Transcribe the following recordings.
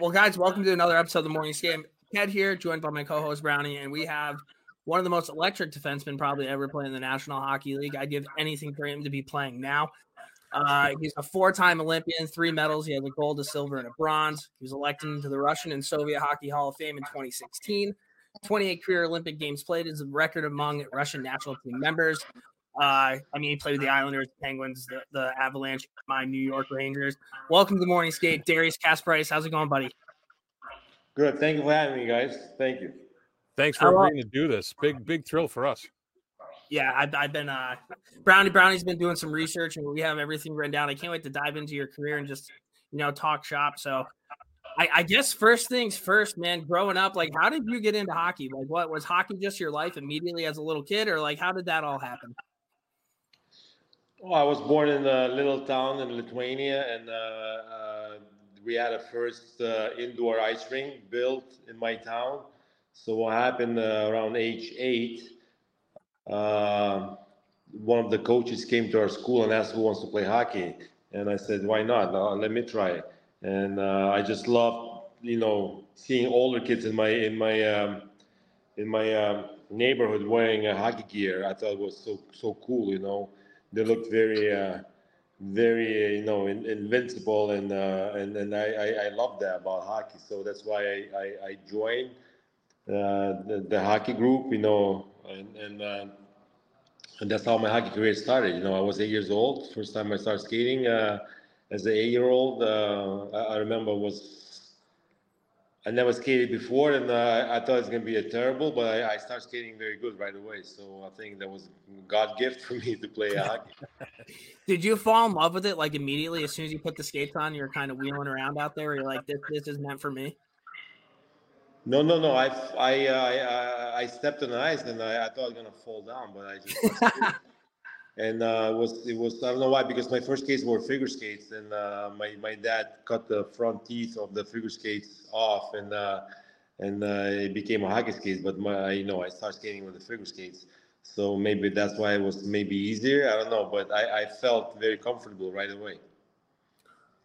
Well, guys, welcome to another episode of the Morning Skate. Ked here, joined by my co-host Brownie, and we have one of the most electric defensemen probably ever played in the National Hockey League. I'd give anything for him to be playing now. Uh, he's a four-time Olympian, three medals. He had a gold, a silver, and a bronze. He was elected into the Russian and Soviet Hockey Hall of Fame in 2016. 28 career Olympic Games played is a record among Russian national team members. Uh, I mean, he played with the Islanders, Penguins, the, the Avalanche, my New York Rangers. Welcome to the morning skate, Darius Kasparaitis. How's it going, buddy? Good. Thank you for having me, guys. Thank you. Thanks for agreeing to do this. Big, big thrill for us. Yeah, I've, I've been uh, Brownie Brownie's been doing some research, and we have everything written down. I can't wait to dive into your career and just you know talk shop. So, I, I guess first things first, man. Growing up, like, how did you get into hockey? Like, what was hockey just your life immediately as a little kid, or like, how did that all happen? Well, I was born in a little town in Lithuania, and uh, uh, we had a first uh, indoor ice rink built in my town. So what happened uh, around age eight? Uh, one of the coaches came to our school and asked who wants to play hockey, and I said, "Why not? let me try." And uh, I just love, you know, seeing older kids in my in my um, in my um, neighborhood wearing a hockey gear. I thought it was so so cool, you know they looked very, uh, very, you know, in, invincible, and uh, and and I, I, I love that about hockey. So that's why I I, I joined uh, the, the hockey group, you know, and and. Uh, and that's how my hockey career started. You know, I was eight years old. First time I started skating uh, as an eight-year-old. Uh, I, I remember was I never skated before, and uh, I thought it was going to be a terrible, but I, I, started skating very good right away. So I think that was God gift for me to play hockey. Did you fall in love with it like immediately as soon as you put the skates on? You're kind of wheeling around out there. You're like, this, this is meant for me. No, no, no. I, I, uh, I, I stepped on ice and I, I thought I was gonna fall down, but I just and uh, it was it was I don't know why because my first skates were figure skates and uh, my my dad cut the front teeth of the figure skates off and uh, and uh, it became a hockey skate. But my you know I started skating with the figure skates, so maybe that's why it was maybe easier. I don't know, but I, I felt very comfortable right away.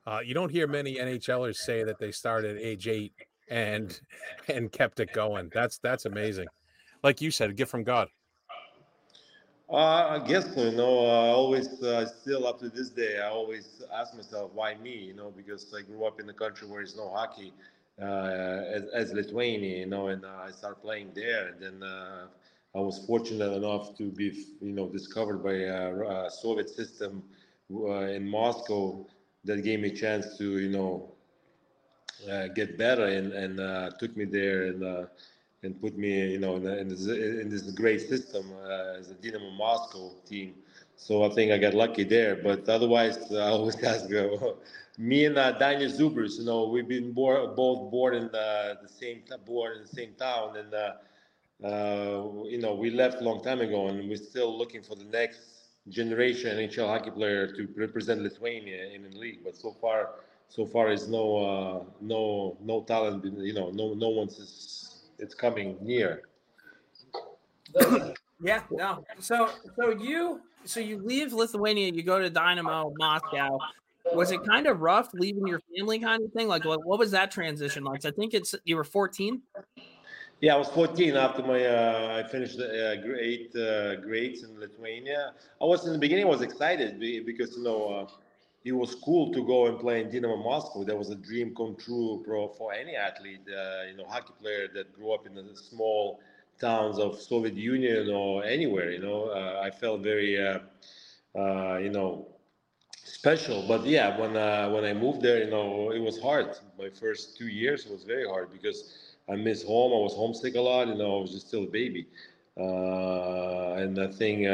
Uh, you don't hear many NHLers say that they started at age eight and and kept it going. That's that's amazing. Like you said, a gift from God. Uh, I guess so. You know, I always, uh, still up to this day, I always ask myself, why me? You know, because I grew up in a country where there's no hockey uh, as, as Lithuania, you know, and uh, I started playing there. And then uh, I was fortunate enough to be, you know, discovered by a, a Soviet system uh, in Moscow that gave me a chance to, you know, get better and, and took me there and and put me, you know, in, in, this, in this, great system uh, as a Dynamo Moscow team. So I think I got lucky there. But otherwise, uh, I always ask uh, me and uh, Dainius Zubrus. You know, we've been both born in the, same born in the same town, and uh, uh, you know, we left a long time ago, and we're still looking for the next generation NHL hockey player to represent Lithuania in the league. But so far, so far is no uh, no no talent. You know, no no one's it's coming near. yeah, no. So so you so you leave Lithuania, you go to Dynamo Moscow. Was it kind of rough leaving your family kind of thing? Like what, what was that transition like? I think it's you were 14. Yeah, I was 14 after my uh, I finished the uh, grade uh, grades in Lithuania. I was in the beginning I was excited because you know uh, it was cool to go and play in Dynamo Moscow. That was a dream come true for, for any athlete, uh, you know, hockey player that grew up in the small towns of Soviet Union or anywhere. You know, uh, I felt very, uh, uh you know, special. But yeah, when uh, when I moved there, you know, it was hard. My first two years was very hard because I missed home. I was homesick a lot. You know, I was just still a baby, uh, and I think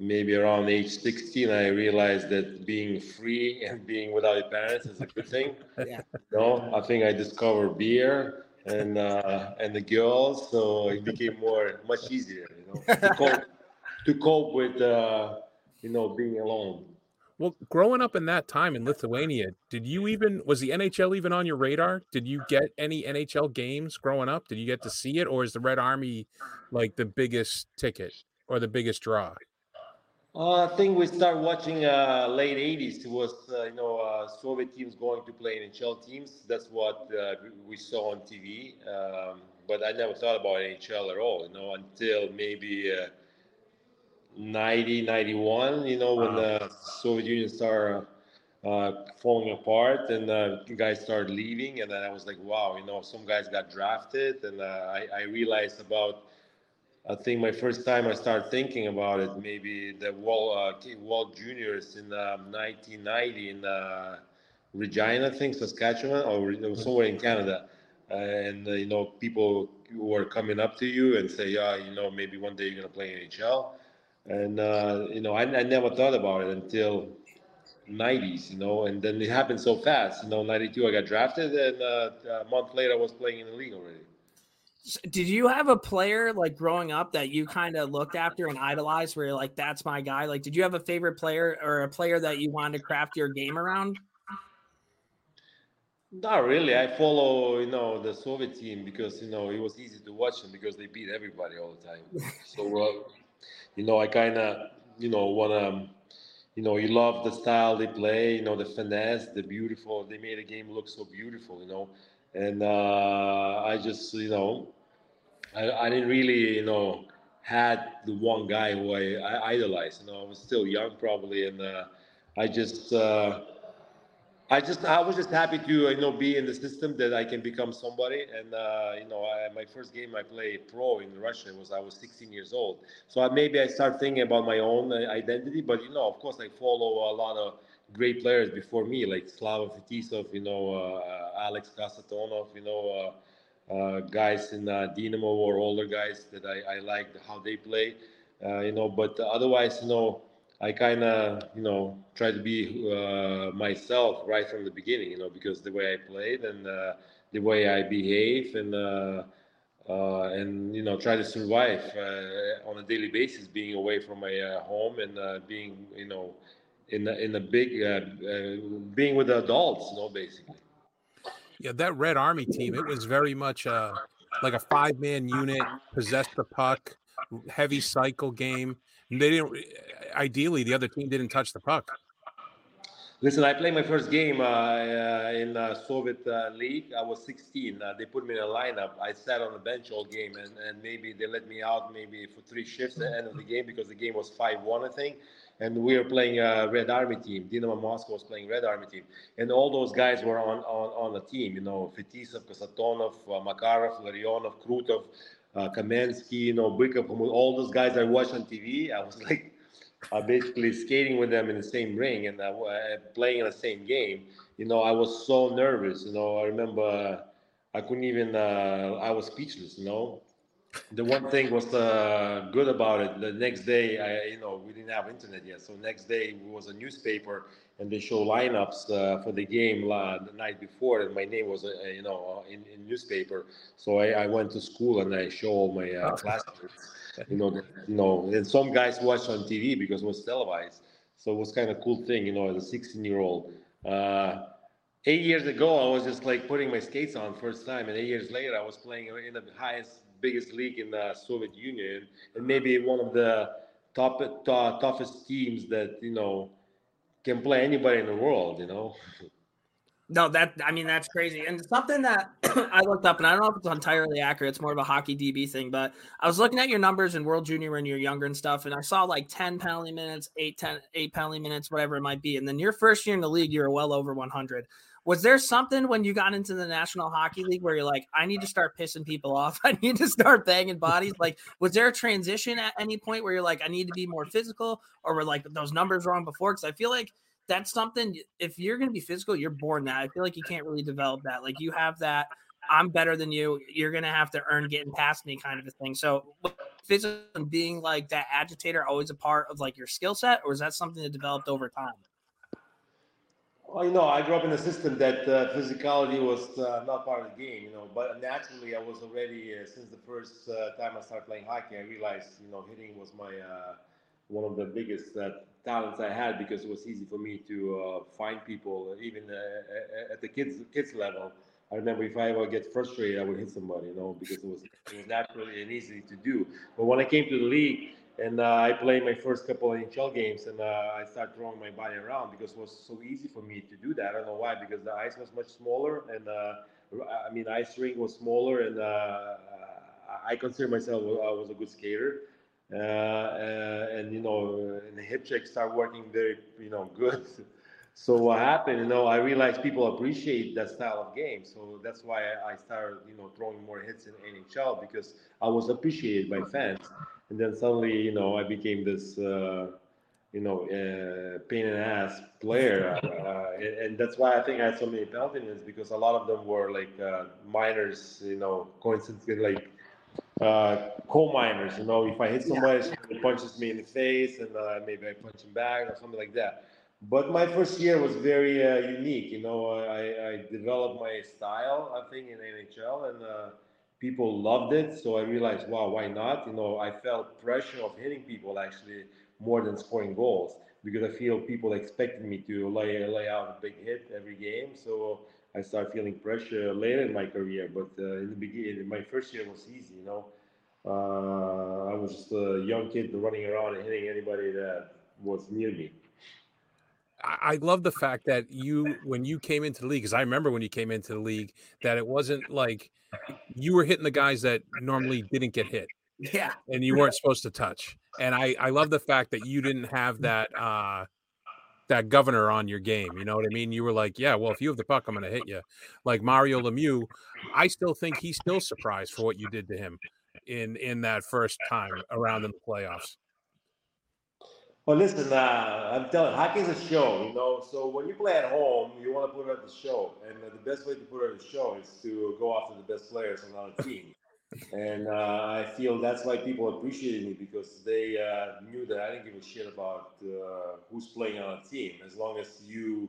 maybe around age 16 i realized that being free and being without your parents is a good thing yeah. you know i think i discovered beer and uh, and the girls so it became more much easier you know to cope, to cope with uh, you know being alone Well, growing up in that time in Lithuania, did you even was the NHL even on your radar? Did you get any NHL games growing up? Did you get to see it, or is the Red Army like the biggest ticket or the biggest draw? Uh, I think we started watching uh, late '80s. It was uh, you know uh, Soviet teams going to play NHL teams. That's what uh, we saw on TV. Um, but I never thought about NHL at all. You know, until maybe uh, 90, 91, you know, when the Soviet Union started uh, falling apart and uh, guys started leaving. And then I was like, wow, you know, some guys got drafted. And uh, I, I realized about, I think my first time I started thinking about it, maybe the World, uh, World Juniors in um, 1990 in uh, Regina, I think, Saskatchewan, or somewhere in Canada. Uh, and, uh, you know, people were coming up to you and say, yeah, you know, maybe one day you're going to play NHL and uh, you know I, I, never thought about it until 90s you know and then it happened so fast you know 92 i got drafted and uh, a month later i was playing in the league already did you have a player like growing up that you kind of looked after and idolized where you're like that's my guy like did you have a favorite player or a player that you wanted to craft your game around not really. I follow, you know, the Soviet team because you know it was easy to watch them because they beat everybody all the time. So uh, you know, I kind of, you know, want to, you know, you love the style they play, you know, the finesse, the beautiful. They made the game look so beautiful, you know, and uh, I just, you know, I, I didn't really, you know, had the one guy who I, I idolized. You know, I was still young probably, and uh, I just. Uh, I just I was just happy to you know be in the system that I can become somebody. And uh, you know, I, my first game I played pro in Russia was I was 16 years old. So I, maybe I start thinking about my own uh, identity. But you know, of course, I follow a lot of great players before me, like Slava Fetisov, you know, uh, Alex Kasatonov, you know. Uh, uh guys in uh, Dynamo or older guys that I, I like how they play, uh, you know. But otherwise, you know, I kind of, you know, try to be myself right from the beginning, you know, because the way I played and the way I behave and uh and you know try to survive uh, on a daily basis, being away from my uh, home and being, you know, in the, in the big being with the adults, you know, basically. Yeah, that Red Army team, it was very much like a five man unit, possessed the puck, heavy cycle game they didn't. Ideally, the other team didn't touch the puck. Listen, I played my first game uh, uh, in uh, Soviet uh, League. I was 16. Uh, they put me in a lineup. I sat on the bench all game, and, and maybe they let me out maybe for three shifts at the end of the game because the game was 5-1, I think. And we were playing a Red Army team. Dynamo Moscow was playing Red Army team, and all those guys were on on, on the team. You know, Fetisov, Kasatonov, uh, Makarov, Larionov, Krutov, uh, Kamensky, you know, Bykov, all those guys I watched on TV. I was like, uh, basically skating with them in the same ring and uh, playing in the same game. You know, I was so nervous. You know, I remember uh, I couldn't even. Uh, I was speechless. You know, the one thing was uh, good about it. The next day, I, you know, we didn't have internet yet. So next day was a newspaper, and they show lineups uh, for the game uh, the night before, and my name was, uh, you know, uh, in, in newspaper. So I, I, went to school and I show all my uh, classmates. You know, the, you know, and some guys watched on TV because it was televised. So it was kind of cool thing, you know, as a 16 year old. eight years ago, I was just like putting my skates on first time, and eight years later, I was playing in the highest biggest league in the Soviet Union and maybe one of the top, top toughest teams that you know can play anybody in the world. You know. No, that I mean that's crazy, and something that I looked up, and I don't know if it's entirely accurate. It's more of a hockey DB thing, but I was looking at your numbers in World Junior when you're younger and stuff, and I saw like ten penalty minutes, eight, 10, eight penalty minutes, whatever it might be, and then your first year in the league, you were well over 100. Was there something when you got into the National Hockey League where you're like, I need to start pissing people off? I need to start banging bodies? Like, was there a transition at any point where you're like, I need to be more physical, or were like those numbers wrong before? Because I feel like that's something. If you're going to be physical, you're born that. I feel like you can't really develop that. Like you have that. I'm better than you. You're gonna have to earn getting past me, kind of a thing. So, physical and being like that agitator always a part of like your skill set, or is that something that developed over time? Well, you know, I grew up in a system that uh, physicality was uh, not part of the game, you know, but naturally I was already, uh, since the first uh, time I started playing hockey, I realized, you know, hitting was my, uh, one of the biggest uh, talents I had because it was easy for me to find people, even at the kids kids level. I remember if I ever get frustrated, I would hit somebody, you know, because it was it was naturally and easy to do. But when I came to the league and uh, I played my first couple of NHL games and uh, I started throwing my body around because it was so easy for me to do that. I don't know why, because the ice was much smaller and uh, I mean, ice rink was smaller and uh, I consider myself I was a good skater. Uh, uh, and you know, and the hip check started working very, you know, good. So what happened, you know, I realized people appreciate that style of game. So that's why I started, you know, throwing more hits in NHL because I was appreciated by fans. And then suddenly, you know, I became this, uh, you know, uh, pain in the ass player. Uh, and, and, that's why I think I had so many penalties because a lot of them were like uh, minors, you know, coincidentally like uh, coal miners. You know, if I hit somebody, yeah. punches me in the face, and uh, maybe I punch him back or something like that. But my first year was very uh, unique. You know, I, I, developed my style, I think, in NHL, and uh, people loved it. So I realized, wow, why not? You know, I felt pressure of hitting people actually more than scoring goals because I feel people expected me to lay lay out a big hit every game. So I started feeling pressure later in my career, but uh, in the beginning, my first year was easy. You know, uh, I was just a young kid running around and hitting anybody that was near me. I love the fact that you, when you came into the league, because I remember when you came into the league, that it wasn't like you were hitting the guys that normally didn't get hit. Yeah. And you weren't supposed to touch. And I, I love the fact that you didn't have that, uh, that governor on your game. You know what I mean? You were like, yeah, well, if you have the puck, I'm going to hit you. Like Mario Lemieux, I still think he's still surprised for what you did to him in in that first time around in the playoffs. Well, listen, uh, I'm telling hockey's a show, you know. So when you play at home, you want to put it at the show, and uh, the best way to put it at the show is to go after the best players on the team. And uh, I feel that's why people appreciated me because they uh, knew that I didn't give a shit about uh, who's playing on a team. As long as you,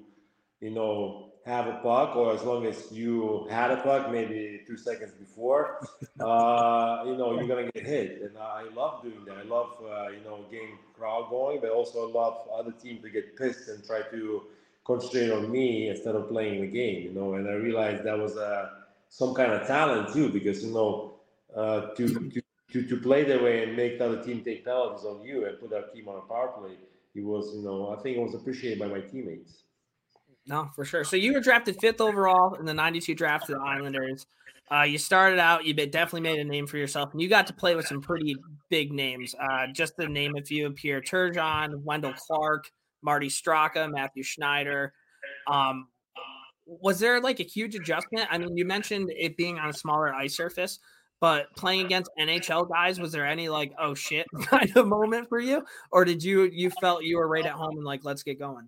you know, have a puck or as long as you had a puck maybe two seconds before, uh, you know, you're gonna get hit. And I love doing that. I love, uh, you know, getting crowd going, but also I love other teams to get pissed and try to concentrate on me instead of playing the game. You know, and I realized that was a uh, some kind of talent too because you know uh, to, to, to, to play that way and make the other team take penalties on you and put our team on a power play. It was, you know, I think it was appreciated by my teammates. No, for sure. So you were drafted fifth overall in the 92 draft to the Islanders. Uh, you started out, you definitely made a name for yourself, and you got to play with some pretty big names. Uh, just to name a few Pierre Turgeon, Wendel Clark, Marty Straka, Matthew Schneider. Um, was there like a huge adjustment? I mean, you mentioned it being on a smaller ice surface. But playing against NHL guys, was there any like oh shit kind of moment for you, or did you you felt you were right at home and like let's get going?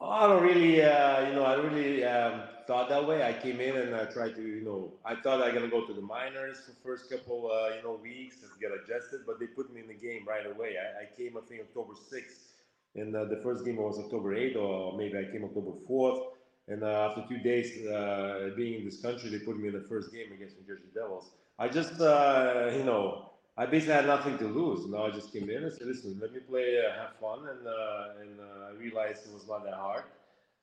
I don't really, uh, you know, I really um, thought that way. I came in and I tried to, you know, I thought I'm gonna go to the minors for first couple, uh, you know, weeks to get adjusted, but they put me in the game right away. I, I came, I think, October sixth, and uh, the first game was October eighth, or maybe I came October fourth. And uh, after two days uh, being in this country, they put me in the first game against New Jersey Devils. I just, uh, you know, I basically had nothing to lose. You know, I just came in and said, "Listen, let me play, uh, have fun," and uh, and uh, I realized it was not that hard.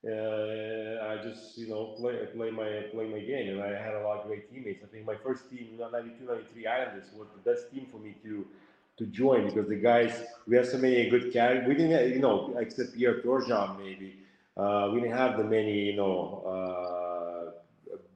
I just, you know, play play my play my game, and I had a lot of great teammates. I think my first team, 92, 93 Islanders, was the best team for me to to join because the guys we have so many good characters. We didn't, you know, except Pierre Turgeon maybe uh, we didn't have the many, you know, uh,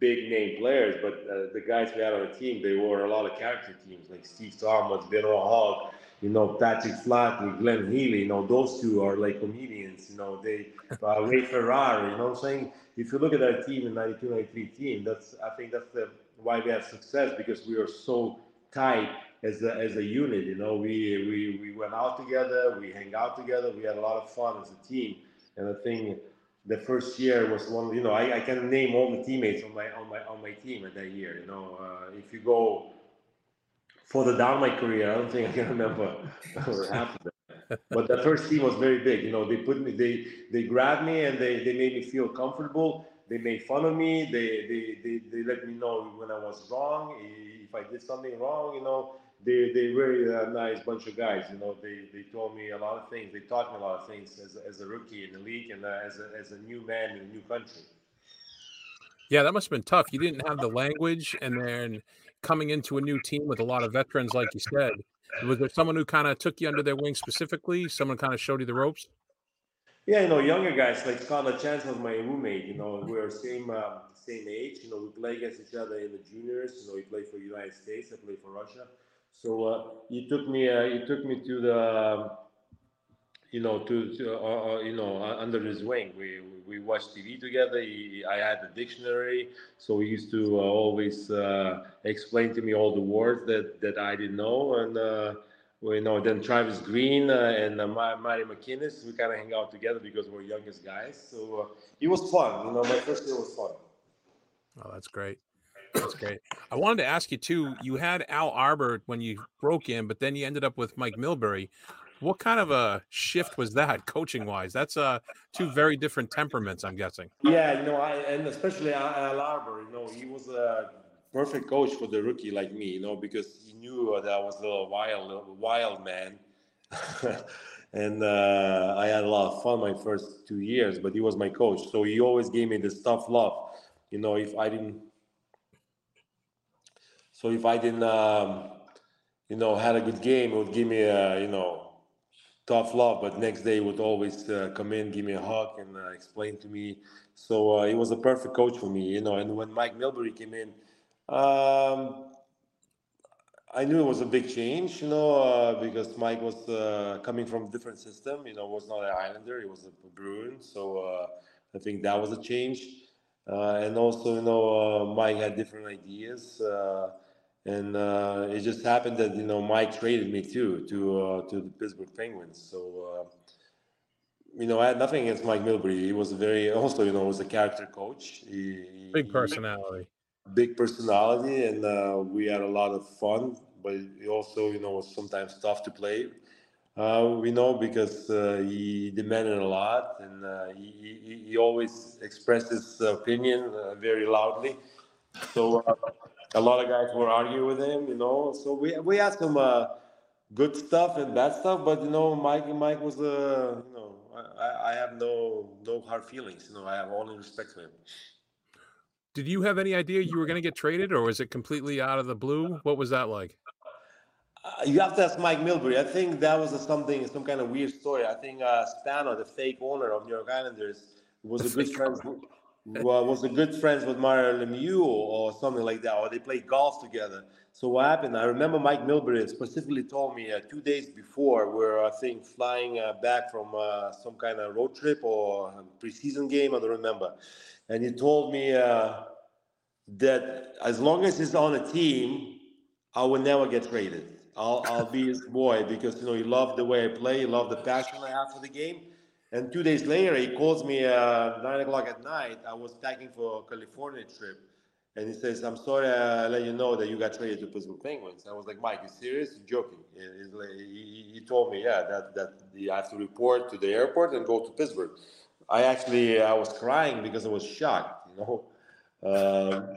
big name players, but uh, the guys we had on the team, they were a lot of character teams like Steve Thomas, Benoit Hogue, you know, Patrick Flatley, Glenn Healy, you know, those two are like comedians, you know, they, uh, Ray Ferraro, you know what I'm saying? If you look at our team in 92, 93 team, that's, I think that's the, why we have success because we are so tight as a, as a unit, you know, we, we, we went out together, we hang out together, we had a lot of fun as a team. And I think the first year was one. You know, I, I can name all the teammates on my on my on my team at that year. You know, uh, if you go further down my career, I don't think I can remember half of them. But the first team was very big. You know, they put me, they they grabbed me and they they made me feel comfortable. They made fun of me. They they they, they let me know when I was wrong. If I did something wrong, you know, they they very uh, nice bunch of guys. You know, they they told me a lot of things. They taught me a lot of things as a, as a rookie in the league and uh, as a as a new man in a new country. Yeah, that must have been tough. You didn't have the language, and then coming into a new team with a lot of veterans, like you said. Was there someone who kind of took you under their wing specifically? Someone kind of showed you the ropes? Yeah, you know, younger guys like Scott Lachance was my roommate. You know, we are same uh, same age. You know, we play against each other in the juniors. You know, he played for the United States. I played for Russia. So uh, he took me. Uh, he took me to the. You know, to, to uh, uh you know, under his wing. We we watched TV together. He, I had the dictionary, so he used to uh, always uh, explain to me all the words that that I didn't know. And we you know then Travis Green and uh, Marty McInnis. We kind of hang out together because we're youngest guys. So it was fun. You know, my first year was fun. Oh, that's great. That's great. I wanted to ask you too. You had Al Arbour when you broke in, but then you ended up with Mike Milbury. What kind of a shift was that, coaching wise? That's uh two very different temperaments, I'm guessing. Yeah, you know, I, and especially Al Arbour. You know, he was a perfect coach for the rookie like me. You know, because he knew that I was a little wild, wild man. and uh, I had a lot of fun my first two years. But he was my coach, so he always gave me this tough love. You know, if I didn't so if I didn't, um, you know, had a good game, it would give me a, you know, tough love. But next day, would always uh, come in, give me a hug, and uh, explain to me. So uh, he was a perfect coach for me, you know. And when Mike Milbury came in, um, I knew it was a big change, you know, uh, because Mike was uh, coming from a different system. You know, was not an Islander; he was a Bruin. So uh, I think that was a change. and also, you know, Mike had different ideas and uh, it just happened that you know Mike traded me too to uh, to the Pittsburgh Penguins. So uh, you know I had nothing against Mike Milbury. He was a very also you know was a character coach. He, big personality. He, big personality, and uh, we had a lot of fun. But he also you know was sometimes tough to play. Uh, we know because uh, he demanded a lot, and he, he, he always expressed his opinion very loudly. So a lot of guys were arguing with him, you know. So we we had some uh, good stuff and bad stuff, but you know, Mike Mike was uh, you know, I, I have no no hard feelings. You know, I have only respect for him. Did you have any idea you were going to get traded, or was it completely out of the blue? What was that like? Uh, you have to ask Mike Milbury. I think that was a, something, some kind of weird story. I think uh, Spano, the fake owner of New York Islanders, was the a good friend well, was a good friends with Mario Lemieux or something like that, or they played golf together. So what happened? I remember Mike Milbury specifically told me uh, two days before we're I think flying uh, back from uh, some kind of road trip or preseason game. I don't remember, and he told me uh, that as long as he's on a team, I will never get traded. I'll, I'll be his boy because you know he loved the way I play, he loved the passion I have for the game and two days later, he calls me uh, nine o'clock at night. I was packing for a California trip, and he says, "I'm sorry, I let you know that you got traded to Pittsburgh Penguins." I was like, "Mike, you serious? You're joking?" He, he, told me, "Yeah, that that you have to report to the airport and go to Pittsburgh." I actually I was crying because I was shocked, you know. Um,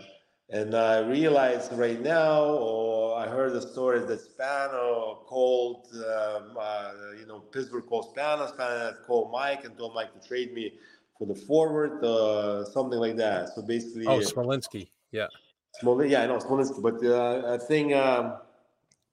and I realized right now, or I heard the story that Spano called, um, uh, you know, Pittsburgh called Spano, Spano called Mike and told Mike to trade me for the forward, uh, something like that. So basically, oh, Smolinski, yeah, Smol- yeah, I know Smolinski, but uh, I think um,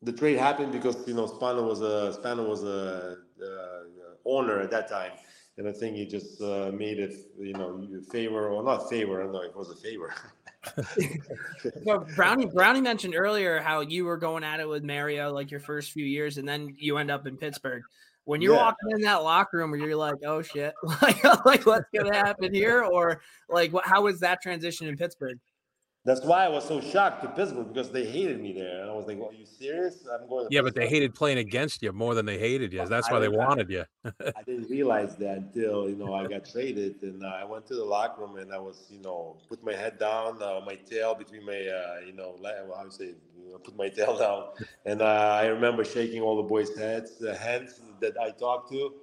the trade happened because you know Spano was a Spano was a uh, owner at that time and I think he just uh, made it, you know, favor or not favor. I don't know it was a favor. so Brownie Brownie mentioned earlier how you were going at it with Mario like your first few years, and then you end up in Pittsburgh. When you're yeah. walking in that locker room, where you're like, "Oh shit!" like, like what's gonna happen here, or like, what, how was that transition in Pittsburgh? That's why I was so shocked to Pittsburgh because they hated me there, and I was like, well, "Are you serious? I'm going." yeah, but they hated playing against you more than they hated you. That's why they wanted you. I didn't realize that until you know I got traded, and uh, I went to the locker room and I was, you know, put my head down, uh, my tail between my, uh, you know, how you say, you know, put my tail down, and uh, I remember shaking all the boys' heads, the hands that I talked to.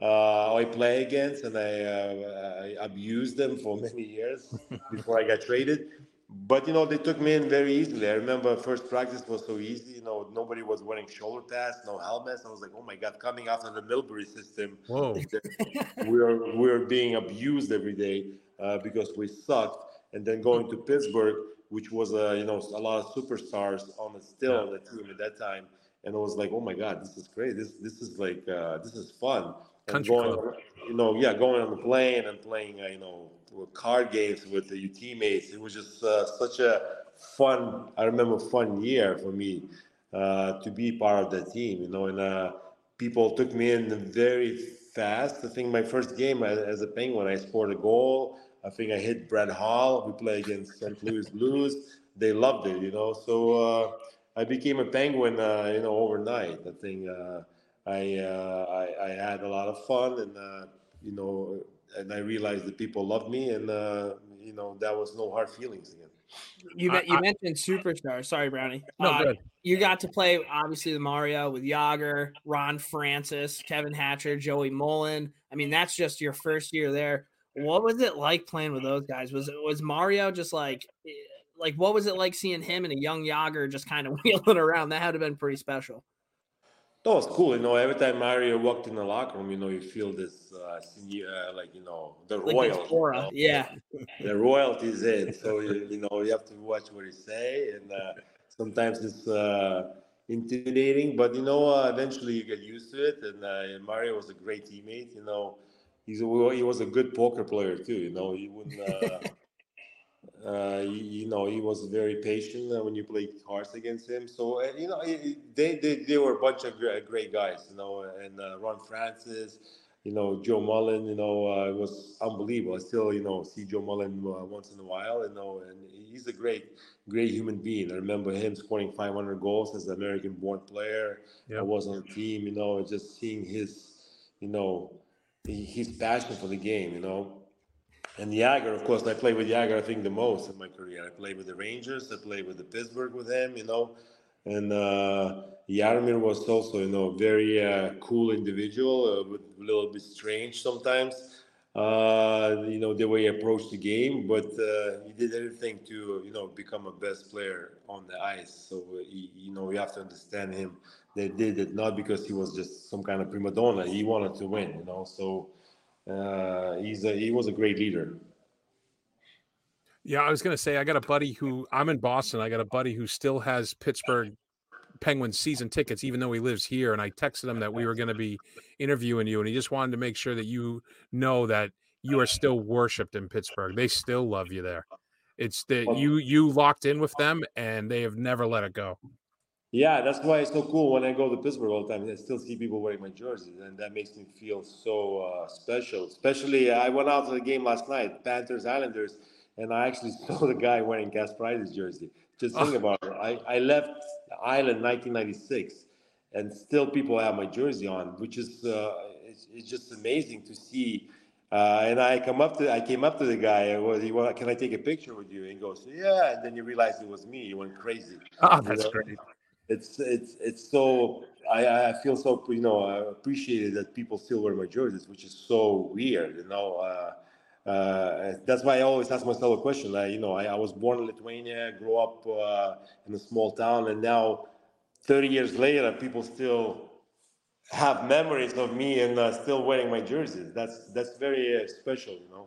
Uh, I play against, and I, uh, I abused them for many years before I got traded but you know they took me in very easily. I remember first practice was so easy. You know nobody was wearing shoulder pads, no helmets. I was like, oh my god, coming out of the Milbury system, Whoa. we're we were being abused every day uh, because we sucked. And then going to Pittsburgh, which was uh, you know a lot of superstars on the still on the team at that time, and it was like, oh my god, this is great. This this is like uh, this is fun. And Country going, club. you know, yeah, going on the plane and playing, uh, you know, card games with your teammates. It was just uh, such a fun. I remember fun year for me uh, to be part of that team. You know, and uh, people took me in very fast. I think my first game as, as a Penguin, I scored a goal. I think I hit Brett Hull. We played against St. Louis Blues. They loved it, you know. So uh, I became a Penguin, uh, you know, overnight. I think uh, I, uh, I I had a lot of fun, and uh, you know, and I realized that people loved me, and uh, you know, that was no hard feelings again. You I- you I- mentioned superstars. Sorry, Brownie. No, Uh, you got to play obviously the Mario with Jagr, Ron Francis, Kevin Hatcher, Joey Mullen. I mean, that's just your first year there. What was it like playing with those guys? Was was Mario just like eh, like what was it like seeing him and a young Jagr just kind of wheeling around? That had to have been pretty special. That was cool, you know. Every time Mario walked in the locker room, you know, you feel this, uh, senior, uh, like you know, the Like royal, aura. Yeah. the royalty's in. So you, you know, you have to watch what he say, and uh, sometimes it's uh, intimidating, but you know, uh, eventually you get used to it. And uh, Mario was a great teammate. You know, he's a, he was a good poker player too. You know, he wouldn't. Uh, you, you know, he was very patient uh, when you played cards against him. So uh, you know, he- he- they, they they were a bunch of great, great guys. You know, and uh, Ron Francis, you know, Joe Mullen. You know, uh, it was unbelievable. I still, you know, see Joe Mullen uh, once in a while. You know, and he's a great, great human being. I remember him scoring 500 goals as an American-born player. I was on the team. You know, just seeing his, you know, his passion for the game. You know. And Jagr, of course, I played with Jagr, I think, the most in my career. I played with the Rangers, I played with the Pittsburgh with him, you know. And uh, Jaromir was also, you know, a very uh, cool individual, uh, a little bit strange sometimes, uh, you know, the way he approached the game. But uh, he did everything to, you know, become a best player on the ice. So, uh, he, you know, you have to understand him. They did it not because he was just some kind of prima donna. He wanted to win, you know. So, uh, he's a, he was a great leader. Yeah, I was gonna say I got a buddy who I'm in Boston. I got a buddy who still has Pittsburgh Penguins season tickets, even though he lives here. And I texted him that we were gonna be interviewing you, and he just wanted to make sure that you know that you are still worshipped in Pittsburgh. They still love you there. It's that you you locked in with them, and they have never let it go. Yeah, that's why it's so cool when I go to Pittsburgh all the time. I still see people wearing my jerseys, and that makes me feel so uh, special. Especially, I went out to the game last night, Panthers Islanders, and I actually saw the guy wearing Kasparaitis jersey. Just think about it. I, I left the island 1996, and still people have my jersey on, which is uh, it's, it's just amazing to see. Uh, and I come up to I came up to the guy. I was, he, well, can I take a picture with you? And he goes, yeah. And then you realize it was me. He went crazy Oh, You that's know? great. It's it's it's so I, I feel so you know uh, appreciated that people still wear my jerseys, which is so weird, you know. Uh, uh, that's why I always ask myself a question. Like, you know, I, I was born in Lithuania, grew up uh, in a small town, and now, 30 years later, people still have memories of me and uh, still wearing my jerseys. That's that's very uh, special, you know.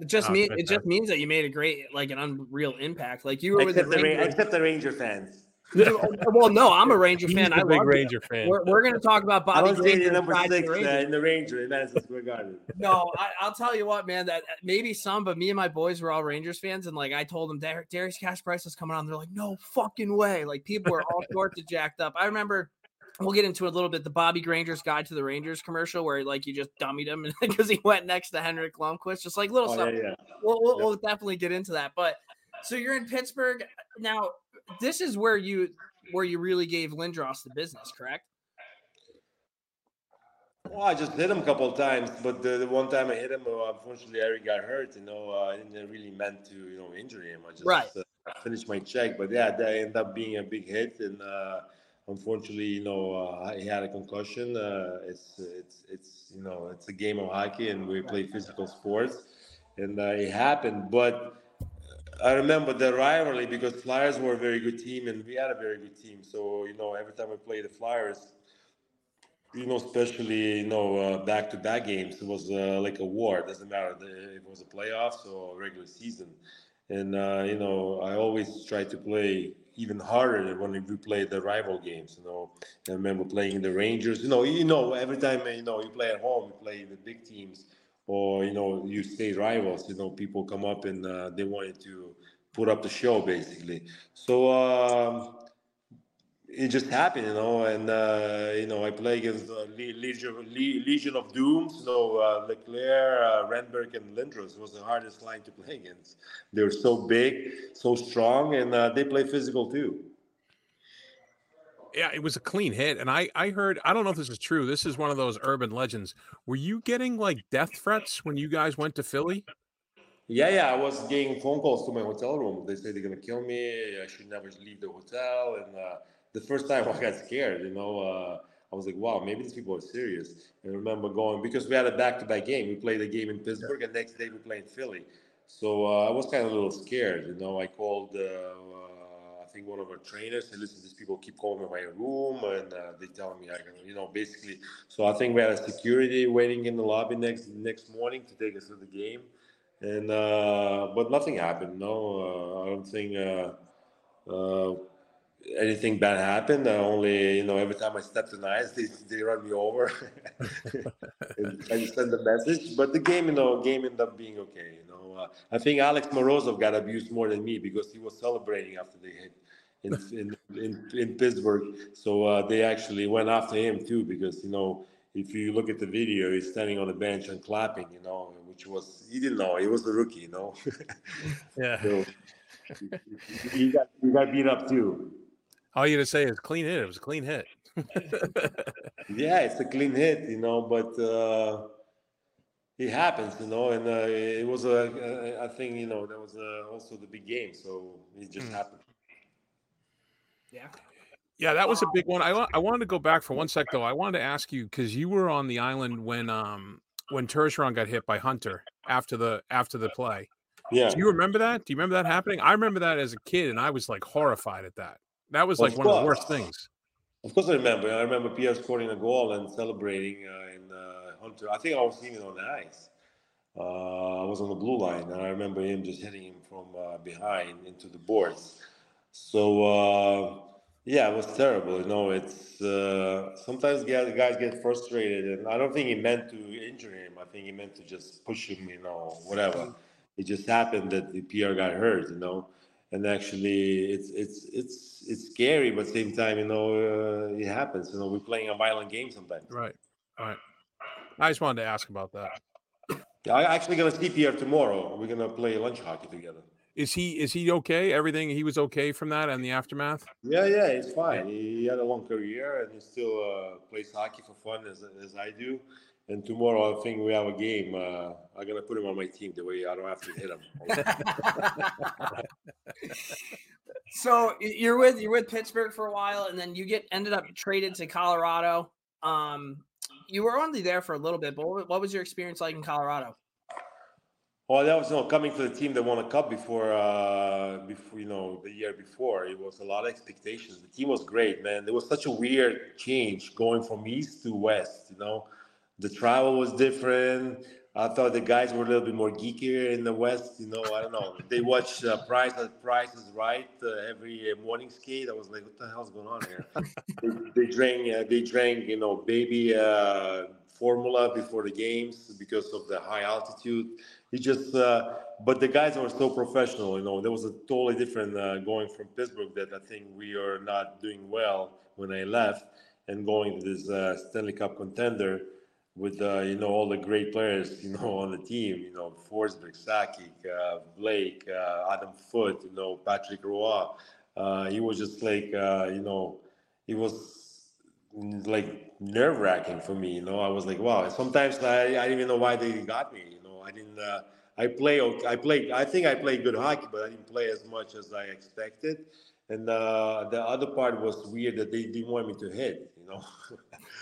It just Oh, means it just means that you made a great like an unreal impact. Like you were with the the, Ra- Rangers. except the Ranger fans. well, no, I'm a Ranger He's fan. a I big love Ranger it. fan. We're, we're going to talk about I Bobby was dating Granger number pride to the six uh, Rangers. in the Ranger in Madison Square Garden. No, I, I'll tell you what, man. That maybe some, but me and my boys were all Rangers fans, and like I told them, Dar- Darius Kasparaitis is coming on. They're like, no fucking way. Like people were all sorts of jacked up. I remember. We'll get into it a little bit. The Bobby Granger's Guide to the Rangers commercial, where like you just dummied him because he went next to Henrik Lundqvist, just like little Oh, stuff. yeah, yeah. We'll, we'll, Yep. we'll definitely get into that. But so you're in Pittsburgh now. This is where you where you really gave Lindros the business, correct? Well, I just hit him a couple of times, but the, the one time I hit him, uh, unfortunately, Eric got hurt. You know, uh, I didn't really meant to, you know, injure him. I just Right. uh, finished my check, but yeah, that ended up being a big hit, and uh, unfortunately, you know, uh, he had a concussion. Uh, it's it's it's you know, it's a game of hockey, and we play physical sports, and uh, it happened. But I remember the rivalry because Flyers were a very good team and we had a very good team. So you know, every time we played the Flyers, you know, especially you know uh, back-to-back games, it was uh, like a war. It doesn't matter if it was a playoffs or regular season. And uh, you know, I always try to play even harder when we play the rival games. You know, I remember playing the Rangers. You know, you know, every time you know you play at home, you play the big teams, or you know, you stay rivals. You know, people come up and uh, they wanted to put up the show basically. So. Um, it just happened, you know, and uh, you know I play against the Legion, Legion of Dooms, so uh, LeClair, uh, Renberg, and Lindros was the hardest line to play against. They were so big, so strong, and uh, they play physical too. Yeah, it was a clean hit, and I I heard I don't know if this is true. This is one of those urban legends. Were you getting like death threats when you guys went to Philly? Yeah, yeah, I was getting phone calls to my hotel room. They said they're gonna kill me. I should never leave the hotel, and uh, the first time I got scared, you know, uh, I was like, wow, maybe these people are serious. And I remember going because we had a back-to-back game. We played a game in Pittsburgh, and next day we played in Philly. So uh, I was kind of a little scared, you know. I called, uh, think one of our trainers, and listen, these people keep calling me my room, and uh, they tell me I can, you know, basically. So I think we had a security waiting in the lobby next next morning to take us to the game, and uh, but nothing happened. No, I don't think anything bad happened. Uh, only you know, every time I step on ice, they, they run me over and try send a message. But the game, you know, game ended up being okay. You know, uh, I think Alex Morozov got abused more than me because he was celebrating after they hit. In, in, in, in Pittsburgh, so uh, they actually went after him too because you know if you look at the video, he's standing on the bench and clapping, you know, which was he didn't know he was a rookie, you know. yeah. So, he got he got beat up too. All you to say is clean hit. It was a clean hit. yeah, it's a clean hit, you know, but uh, it happens, you know, and uh, it was a, I think, you know, that was uh, also the big game, so it just mm. happened. Yeah. Yeah, that was a big one. I I wanted to go back for one sec though. I wanted to ask you because you were on the island when um when Turgeon got hit by Hunter after the after the play. Yeah. Do you remember that? Do you remember that happening? I remember that as a kid, and I was like horrified at that. That was like of one course. of the worst things. Of course, I remember. I remember Pierre scoring a goal and celebrating uh, in uh, I think I was it on the ice. Uh, I was on the blue line, and I remember him just hitting him from uh, behind into the boards. So uh, yeah, it was terrible. You know, it's uh, sometimes guys, guys get frustrated, and I don't think he meant to injure him. I think he meant to just push him. You know, whatever. It just happened that the Pierre got hurt. You know and actually it's it's it's it's scary but same time you know uh, it happens you know we're playing a violent game sometimes right all right i just wanted to ask about that. Yeah, i'm actually going to see pierre tomorrow. We're going to play lunch hockey together. Is he is he okay? Everything he was okay from that and the aftermath? Yeah yeah he's fine. He had a long career and he still uh, plays hockey for fun as, as i do. And tomorrow, I think we have a game. Uh, I'm gonna put him on my team the way I don't have to hit him. so you're with you're with Pittsburgh for a while, and then you get ended up traded to Colorado. Um, you were only there for a little bit, but what was your experience like in Colorado? Well, that was you know, coming to the team that won a cup before, uh, before you know the year before. It was a lot of expectations. The team was great, man. There was such a weird change going from east to west. You know, the travel was different. I thought the guys were a little bit more geekier in the West. You know, I don't know. They watch uh, Price uh, Price is Right uh, every uh, morning skate. I was like, what the hell's going on here? they, they, drank, uh, they drank, you know, baby uh, formula before the games because of the high altitude. It just, but the guys were so professional. You know, there was a totally different going from Pittsburgh that I think we are not doing well when I left and going to this Stanley Cup contender with uh, you know all the great players you know on the team. You know Forsberg, Sakic, uh, Blake, uh, Adam Foote, you know Patrick Roy. Uh, he was just like uh, you know he was like nerve wracking for me. You know I was like wow. Sometimes I, I didn't even know why they got me. You know I didn't. Uh, I play. I played. I think I played good hockey, but I didn't play as much as I expected. And the other part was weird that they didn't want me to hit know.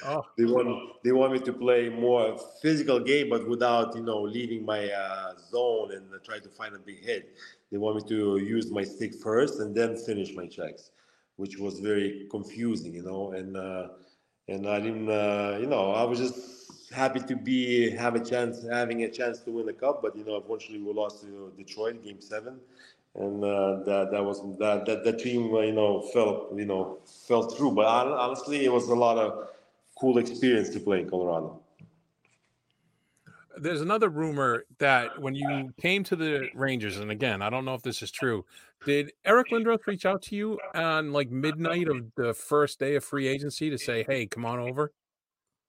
Oh, they want they want me to play more physical game, but without you know leaving my uh, zone and uh, try to find a big hit. They want me to use my stick first and then finish my checks, which was very confusing, you know. And uh, and I didn't, uh, you know, I was just happy to be have a chance, having a chance to win the cup. But you know, unfortunately, we lost to Detroit, Game Seven, and uh, that that was that that the team, uh, you know, fell, you know, fell through. But honestly, it was a lot of cool experience to play in Colorado. There's another rumor that when you came to the Rangers, and again, I don't know if this is true. Did Eric Lindros reach out to you on like midnight of the first day of free agency to say, "Hey, come on over"?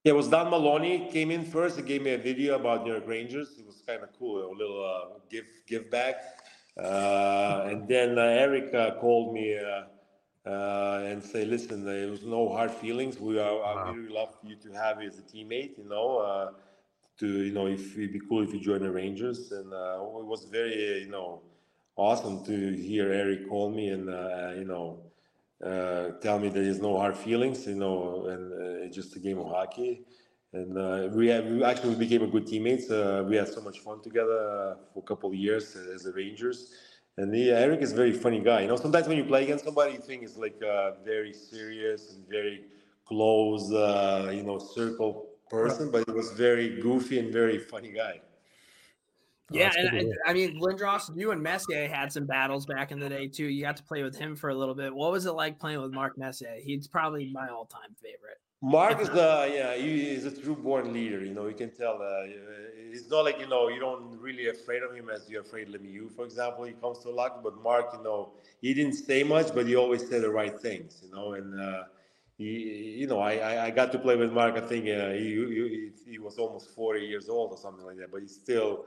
Yeah, it was Don Maloney came in first. He gave me a video about New York Rangers. It was kind of cool, a little uh, give give back. Uh, and then uh, Eric called me uh, uh, and say, listen, there was no hard feelings. We are, wow. Really love you to have you as a teammate, you know, uh, to, you know, if it'd be cool if you join the Rangers. And uh, it was very, you know, awesome to hear Eric call me and, uh, you know, uh, tell me there is no hard feelings, you know, and uh, it's just a game of hockey. And uh, we, have, we actually became a good teammates. Uh, we had so much fun together uh, for a couple of years as the Rangers and yeah, Eric is a very funny guy. You know, sometimes when you play against somebody, you think it's like a very serious and very close, uh, you know, circle person, but he was very goofy and very funny guy. Yeah, oh, and I, I, mean, Lindros, you and Messier had some battles back in the day too. You got to play with him for a little bit. What was it like playing with Mark Messier? He's probably my all-time favorite. Mark is the yeah, he is a true born leader. You know, you can tell. Uh, it's not like you know you don't really afraid of him as you're afraid of Lemieux, for example. He comes to luck, but Mark, you know, he didn't say much, but he always said the right things. You know, and uh, he, you know, I, I I got to play with Mark. I think uh, he, he, he was almost 40 years old or something like that, but he still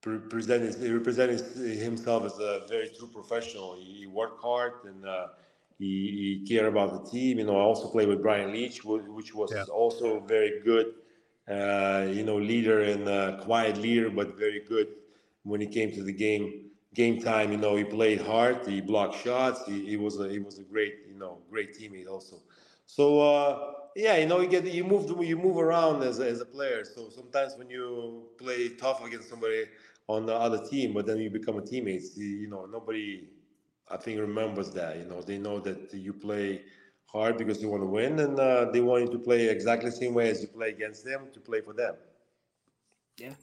presented he represented himself as a very true professional. He worked hard and uh, he, he cared about the team. You know, I also played with Brian Leetch, which was yeah. also very good. Uh, you know, leader and uh, quiet leader, but very good when he came to the game. Game time, you know, he played hard. He blocked shots. He, he was a he was a great, you know, great teammate also. So uh, yeah, you know, you get you move you move around as a, as a player. So sometimes when you play tough against somebody on the other team, but then you become a teammate. You know, nobody I think remembers that. You know, they know that you play hard because you want to win, and uh, they want you to play exactly the same way as you play against them to play for them. Yeah.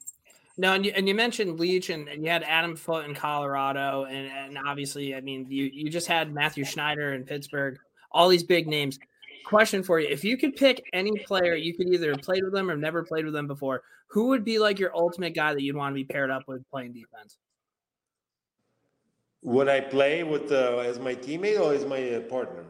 No, and you, and you mentioned Leetch, and, and you had Adam Foote in Colorado, and, and obviously, I mean, you you just had Matthew Schneider in Pittsburgh. All these big names. Question for you: If you could pick any player, you could either have played with them or never played with them before. Who would be like your ultimate guy that you'd want to be paired up with playing defense? Would I play with uh, as my teammate or as my uh, partner?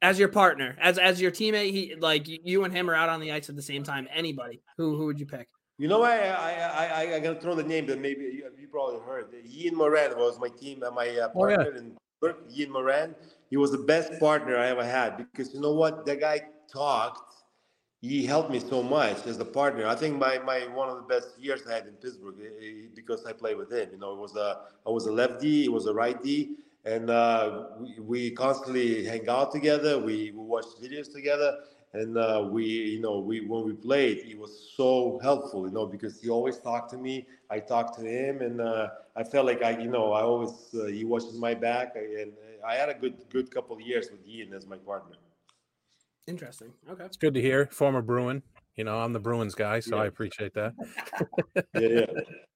As your partner, as as your teammate, he like you and him are out on the ice at the same time. Anybody, who who would you pick? You know, I I I I gotta throw the name that maybe you, you probably heard. Ian Moran was my team, uh, my uh, partner oh, yeah. in Ian Moran. He was the best partner I ever had because you know what, the guy talked he helped me so much as a partner. I think my, my one of the best years I had in Pittsburgh eh, eh, because I played with him. You know, it was a I was a left D, it was a right D, and uh, we, we constantly hang out together. We, we watched videos together, and uh, we you know we when we played, he was so helpful. You know, because he always talked to me. I talked to him, and uh, I felt like I you know I always uh, he watches my back, and I had a good good couple of years with Ian as my partner. Interesting. Okay. It's good to hear. Former Bruin. You know, I'm the Bruins guy, so yeah. I appreciate that. yeah,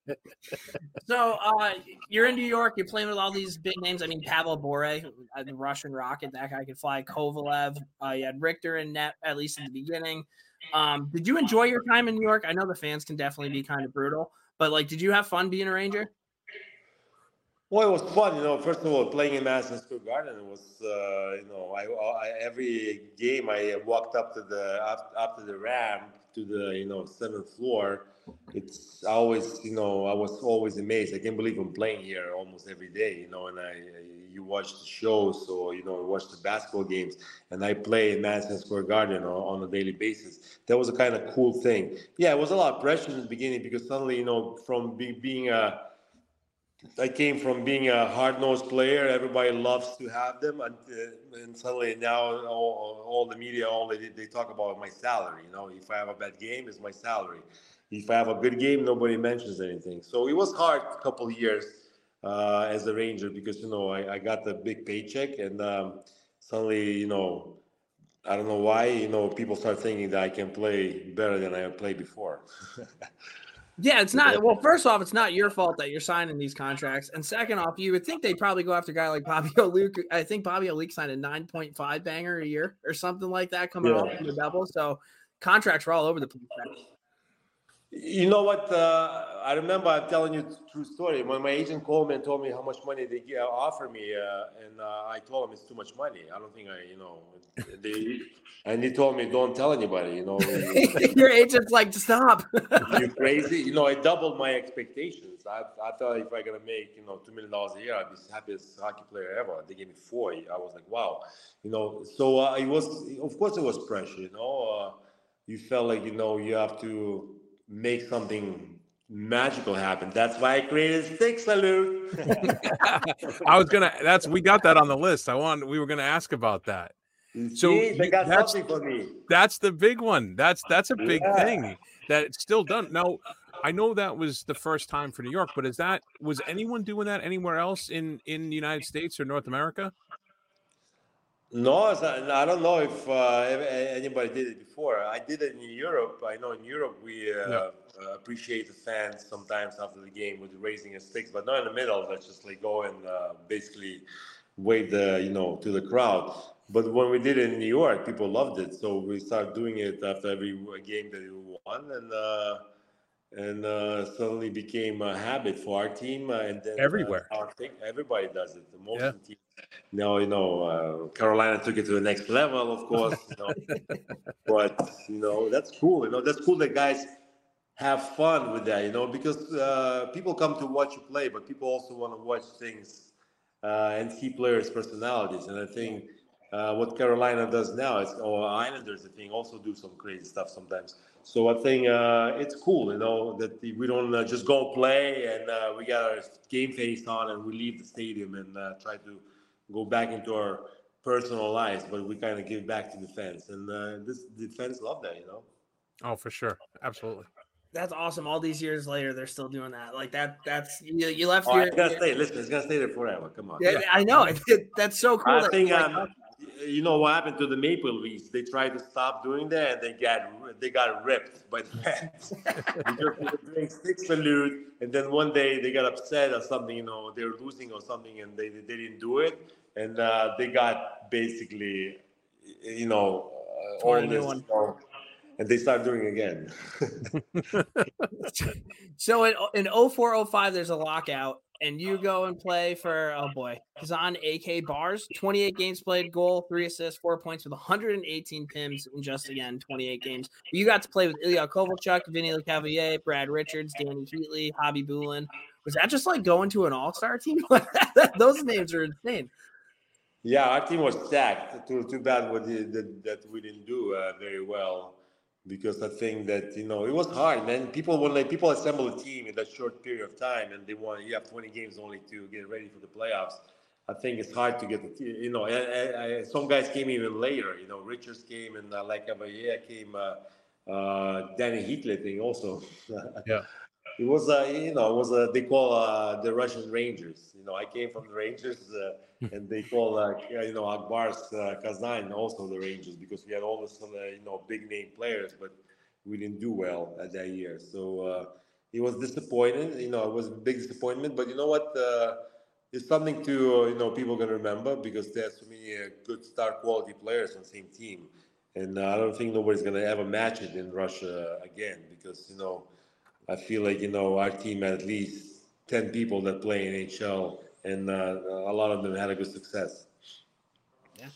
yeah. so uh, you're in New York. You're playing with all these big names. I mean, Pavel Bure, uh, the Russian rocket, that guy could fly. Kovalev. Uh, you had Richter in net at least in the beginning. Um, did you enjoy your time in New York? I know the fans can definitely be kind of brutal, but like, did you have fun being a Ranger? Well, it was fun, you know. First of all, playing in Madison Square Garden was, uh, you know, I, I, every game I walked up to the up, up to the ramp to the you know seventh floor. It's always, you know, I was always amazed. I can't believe I'm playing here almost every day, you know. And I, you watch the shows or you know watch the basketball games, and I play in Madison Square Garden on, on a daily basis. That was a kind of cool thing. Yeah, it was a lot of pressure in the beginning because suddenly, you know, from be, being a I came from being a hard nosed player. Everybody loves to have them, and, uh, and suddenly now all, all, the media, all they they talk about my salary. You know, if I have a bad game, it's my salary. If I have a good game, nobody mentions anything. So it was hard a couple of years uh, as a Ranger because you know I, I got the big paycheck, and um, suddenly you know I don't know why you know people start thinking that I can play better than I played before. Yeah, it's not. Well, first off, it's not your fault that you're signing these contracts, and second off, you would think they'd probably go after a guy like Bobby Holik. I think Bobby Holik signed a 9.5 banger a year or something like that coming yeah. off from the double. So contracts were all over the place. You know what? Uh, I remember I'm telling you true story. When my agent called me and told me how much money they uh, offer me, uh, and uh, I told him it's too much money. I don't think I, you know, they, and he told me don't tell anybody. You know, your agent's like stop. you crazy? You know, I doubled my expectations. I, I thought if I gonna make you know two million dollars a year, I'd be the happiest hockey player ever. They gave me four. I was like, wow. You know, so uh, it was. Of course, it was pressure. You know, uh, you felt like you know you have to make something magical happen. That's why I created Stick Salute. I was gonna. That's we got that on the list. I want. We were gonna ask about that. So they got that's, something for me. That's the big one. That's that's a big yeah. thing that it's still done. Now, I know that was the first time for New York, but is that was anyone doing that anywhere else in in the United States or North America? No, I don't know if uh, anybody did it before. I did it in Europe. I know in Europe we uh, yeah. uh, appreciate the fans sometimes after the game with raising a sticks, but not in the middle. Let's just like go and uh, basically wave the you know to the crowd. But when we did it in New York, people loved it. So we started doing it after every game that we won, and uh, and uh, suddenly became a habit for our team. and then everywhere, our thing, everybody does it. The most yeah. teams now, you know, uh, Carolina took it to the next level, of course. You know, but you know, that's cool. You know, that's cool that guys have fun with that. You know, because uh, people come to watch you play, but people also want to watch things uh, and see players' personalities. And I think uh, what Carolina does now is, or Islanders, I think, also do some crazy stuff sometimes. So I think uh, it's cool, you know, that we don't uh, just go play and uh, we got our game face on and we leave the stadium and uh, try to go back into our personal lives, but we kind of give back to the fans, and uh, this the fans love that, you know. Oh, for sure, absolutely. That's awesome. All these years later, they're still doing that. Like that. That's you. You left. Oh, your, it's gonna stay. Listen, it's gonna stay there forever. Come on. Yeah, yeah. I know. that's so cool. I think. Um, you know what happened to the Maple Leafs? They tried to stop doing that, and they got they got ripped by the fans they were doing stick salute, and then one day they got upset or something. You know, they were losing or something, and they they didn't do it, and uh, they got basically, you know, uh, all this, and they start doing again. so in in 0405, there's a lockout, and you go and play for oh boy, Kazan AK Bars, 28 games played, goal, three assists, four points with 118 pims in just again 28 games. You got to play with Ilya Kovalchuk, Vinny Lecavalier, Brad Richards, Dany Heatley, Khabibulin. Was that just like going to an all-star team? Those names are insane. Yeah, our team was stacked. Too, too bad what that we didn't do uh, very well because I think that you know it was hard, man. People when like people assemble a team in that short period of time and they want you have 20 games only to get ready for the playoffs. I think it's hard to get the you know. I, I, some guys came even later. You know, Richards came and uh, Lecavalier came. Uh, uh, Dany Heatley thing also. yeah. It was, uh, you know, it was uh, they call uh, the Russian Rangers. You know, I came from the Rangers, uh. And they call, uh, you know, Ak Bars uh, Kazan also the Rangers because we had all this, uh, you know, big name players, but we didn't do well at that year. So uh, it was disappointing. You know, it was a big disappointment. But you know what? Uh, it's something to, you know, people gonna remember because there's so many uh, good star quality players on the same team, and uh, I don't think nobody's gonna ever match it in Russia again because you know I feel like you know our team had at least ten people that play in HL, and uh, a lot of them had a good success. Yeah.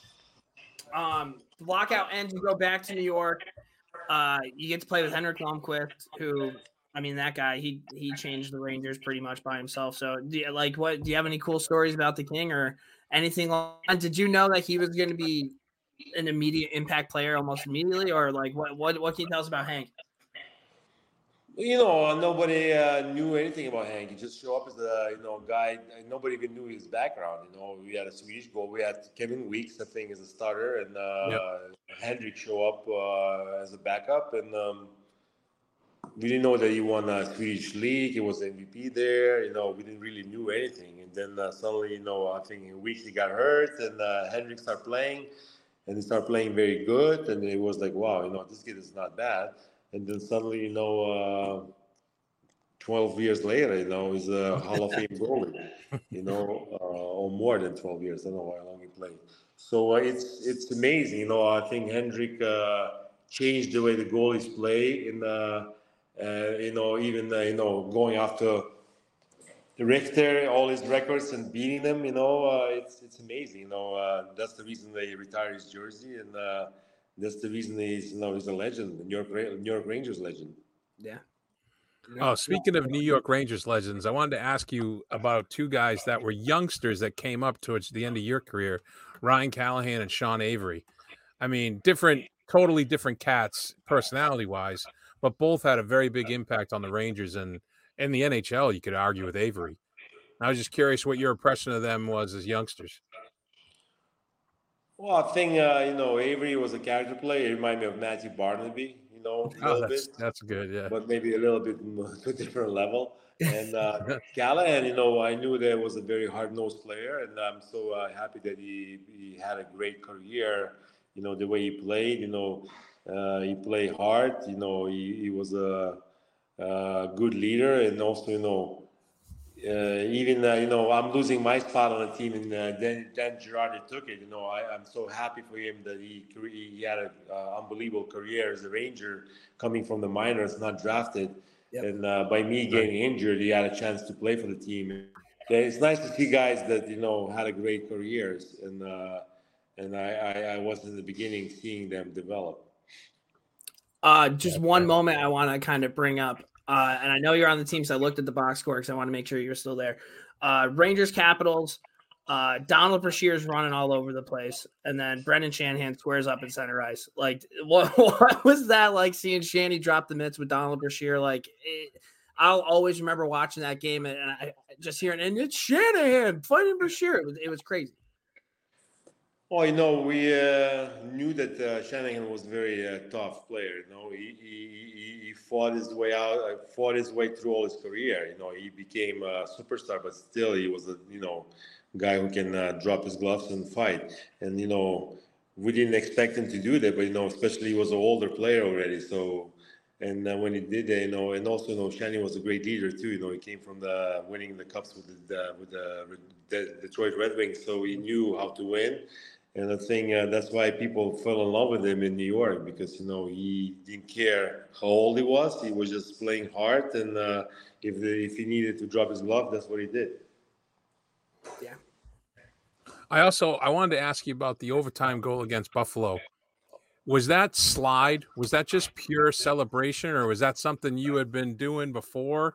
Um, lockout ends. You go back to New York. Uh, you get to play with Henrik Lundqvist, who I mean, that guy he he changed the Rangers pretty much by himself. So, do you, like, what do you have any cool stories about the King or anything? And did you know that he was going to be an immediate impact player almost immediately, or like what what what can you tell us about Hank? You know, nobody uh, knew anything about Hank. He just showed up as a you know guy. Nobody even knew his background. You know, we had a Swedish goal. We had Kevin Weeks, I think, as a starter, and uh, yep. Henrik show up uh, as a backup. And um, we didn't know that he won a Swedish league. He was MVP there. You know, we didn't really knew anything. And then uh, suddenly, you know, I think in weeks he got hurt, and uh, Henrik started playing, and he started playing very good. And it was like, wow, you know, this kid is not bad and then suddenly, you know, uh, 12 years later, you know, he's a Hall of Fame goalie, you know, uh, or more than 12 years. I don't know how long he played. So uh, it's it's amazing, you know. I think Henrik uh, changed the way the goalies play, in uh, you know, even uh, you know, going after Richter, all his records and beating them, you know, uh, it's it's amazing. You know, uh, that's the reason they retired his jersey, and uh, that's the reason he's you know he's a legend, New York New York Rangers legend. Yeah. Oh, speaking of New York Rangers legends, I wanted to ask you about two guys that were youngsters that came up towards the end of your career, Ryan Callahan and Sean Avery. I mean, different, totally different cats, personality wise, but both had a very big impact on the Rangers and in the NHL. You could argue with Avery. I was just curious what your impression of them was as youngsters. Well, I think uh, you know Avery was a character player. It reminded me of Matthew Barnaby, you know, a oh, that's, bit. That's good, yeah. But maybe a little bit to a different level. And uh, Callahan, you know, I knew that was a very hard-nosed player, and I'm so uh, happy that he he had a great career. You know, the way he played. You know, uh, he played hard. You know, he, he was a, a good leader, and also, you know, even uh, you know I'm losing my spot on the team, and uh, then Dan Girardi took it. You know I, am so happy for him that he he had an uh, unbelievable career as a Ranger, coming from the minors, not drafted, yep. and uh, by me getting injured, he had a chance to play for the team. It's nice to see guys that you know had a great careers, and uh, and I, I, I was in the beginning seeing them develop. Uh, just one moment I want to kind of bring up. Uh, and I know you're on the team, so I looked at the box score because I want to make sure you're still there. Uh, Rangers Capitals. Uh, Donald Brashear's running all over the place, and then Brendan Shanahan squares up in center ice. Like, what, what was that like? Seeing Shanny drop the mitts with Donald Brashear? Like, it, I'll always remember watching that game and, and I just hearing and it's Shanahan fighting Brashear. It was, it was crazy. Well, you know, we uh, knew that uh, Shanahan was a very uh, tough player. You know, he, he, he fought his way out, uh, fought his way through all his career. You know, he became a superstar, but still, he was a you know guy who can uh, drop his gloves and fight. And you know, we didn't expect him to do that, but you know, especially he was an older player already. So, and uh, when he did that, you know, and also, you know, Shanahan was a great leader too. You know, he came from the winning the cups with the with the Detroit Red Wings, so he knew how to win and I think uh, that's why people fell in love with him in New York because you know he didn't care how old he was. He was just playing hard, and uh, if the, if he needed to drop his glove, that's what he did. Yeah. I also I wanted to ask you about the overtime goal against Buffalo. Was that slide? Was that just pure celebration, or was that something you had been doing before?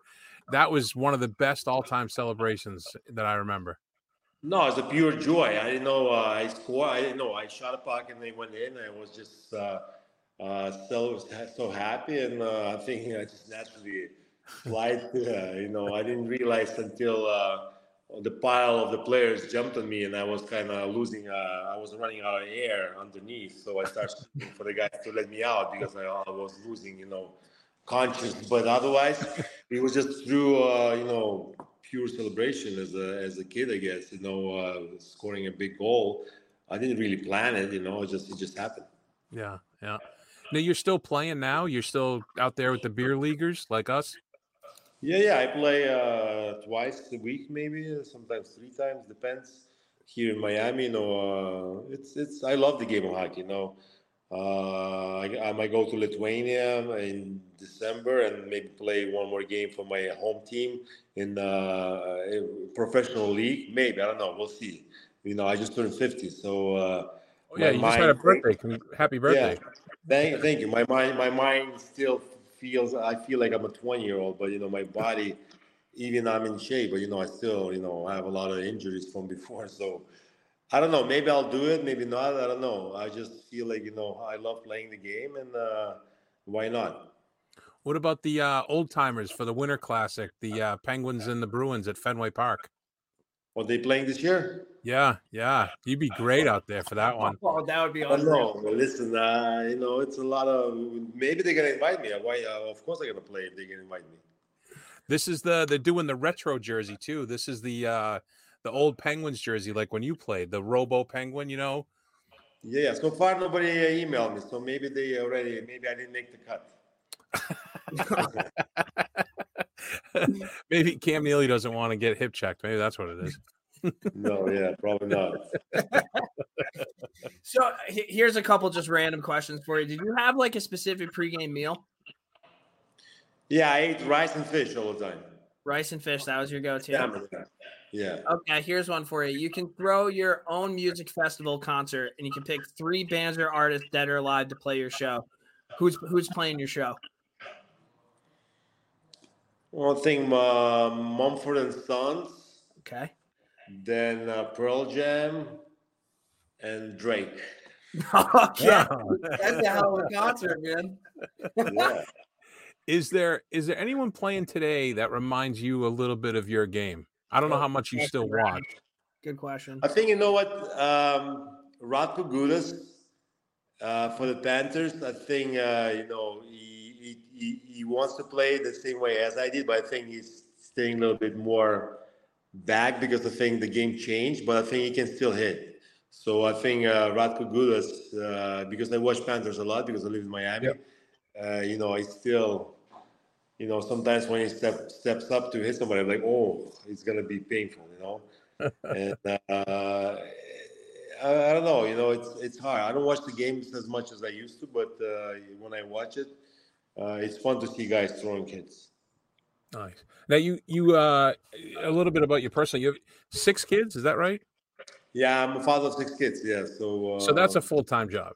That was one of the best all-time celebrations that I remember. No, it's a pure joy. I didn't know uh, I scored. I didn't know I shot a puck and they went in. I was just uh, uh, so so happy, and uh, I think I just naturally slide. you know, I didn't realize until uh, the pile of the players jumped on me, and I was kind of losing. Uh, I was running out of air underneath, so I started for the guys to let me out because I, I was losing. You know, conscious. But otherwise, it was just through. you know pure celebration as a as a kid, I guess. You know, uh, scoring a big goal. I didn't really plan it. You know, it just it just happened. Yeah, yeah. Now you're still playing now. You're still out there with the beer leaguers like us. Yeah, yeah. I play uh, twice a week, maybe sometimes three times. Depends. Here in Miami, you know, uh, it's it's. I love the game of hockey. You know, uh, I, I, might go to Lithuania in December and maybe play one more game for my home team in uh, professional league. Maybe I don't know. We'll see. You know, I just turned fifty, so. Uh, oh, yeah, you just had a birthday. Happy birthday! Yeah, thank, thank you. My mind, my mind still feels. I feel like I'm a twenty year old, but you know, my body, even I'm in shape, but you know, I still, you know, I have a lot of injuries from before, so I don't know. Maybe I'll do it. Maybe not. I don't know. I just feel like you know I love playing the game, and uh, why not? What about the uh, old timers for the Winter Classic, the uh, Penguins and the Bruins at Fenway Park? Are they playing this year? Yeah, yeah, you'd be great out there for that one. Oh, that would be I don't unreal. know. Listen, uh, you know, it's a lot of. Maybe they're gonna invite me. Why? Uh, of course, they're gonna play if they can invite me. This is the they're doing the retro jersey too. This is the uh the old Penguins jersey, like when you played the Robo Penguin. You know, Yeah, yeah. So far, nobody uh, emailed me, so maybe they already. Maybe I didn't make the cut. maybe Cam Neely doesn't want to get hip checked. Maybe that's what it is. No, yeah, probably not. So here's a couple just random questions for you. Did you have like a specific pregame meal? Yeah, I ate rice and fish all the time. Rice and fish, that was your go-to. Salmon. Yeah. Okay, here's one for you. You can throw your own music festival concert, and you can pick three bands or artists dead or alive to play your show. Who's who's playing your show? One thing, uh, Mumford and Sons, Okay. then uh, Pearl Jam, and Drake. okay. That's a hell of a concert, man. Yeah. Is there is there anyone playing today that reminds you a little bit of your game? I don't know how much you still watch. Good question. I think you know what, um, Radko Gudas uh, for the Panthers. I think uh, you know he, he, he he wants to play the same way as I did, but I think he's staying a little bit more back because I think the game changed. But I think he can still hit. So I think uh, Radko Gudas, uh, because I watch Panthers a lot because I live in Miami. Uh, you know, I still. You know, sometimes when he step, steps up to hit somebody, I'm like, oh, it's gonna be painful. You know, and uh, I, I don't know. You know, it's it's hard. I don't watch the games as much as I used to, but uh, when I watch it, uh, it's fun to see guys throwing hits. Nice. Now you you uh a little bit about your personal. You have six kids, is that right? Yeah, I'm a father of six kids. Yeah, so uh, So that's a full time job.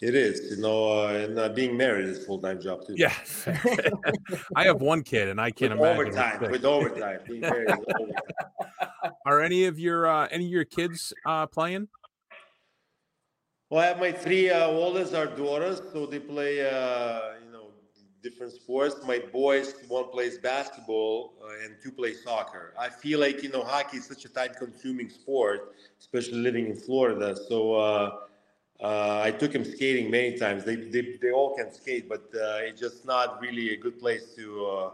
It is. You know, uh, and uh, being married is a full time job too. Yeah. I have one kid, and I can't imagine. with overtime. With overtime, being married overtime. Are any of your uh, any of your kids uh, playing? Well, I have my three uh, oldest are daughters, so they play, uh, you know, different sports. My boys, one plays basketball uh, and two play soccer. I feel like you know, hockey is such a time-consuming sport, especially living in Florida. So uh, uh, I took him skating many times. They they, they all can skate, but uh, it's just not really a good place to, uh,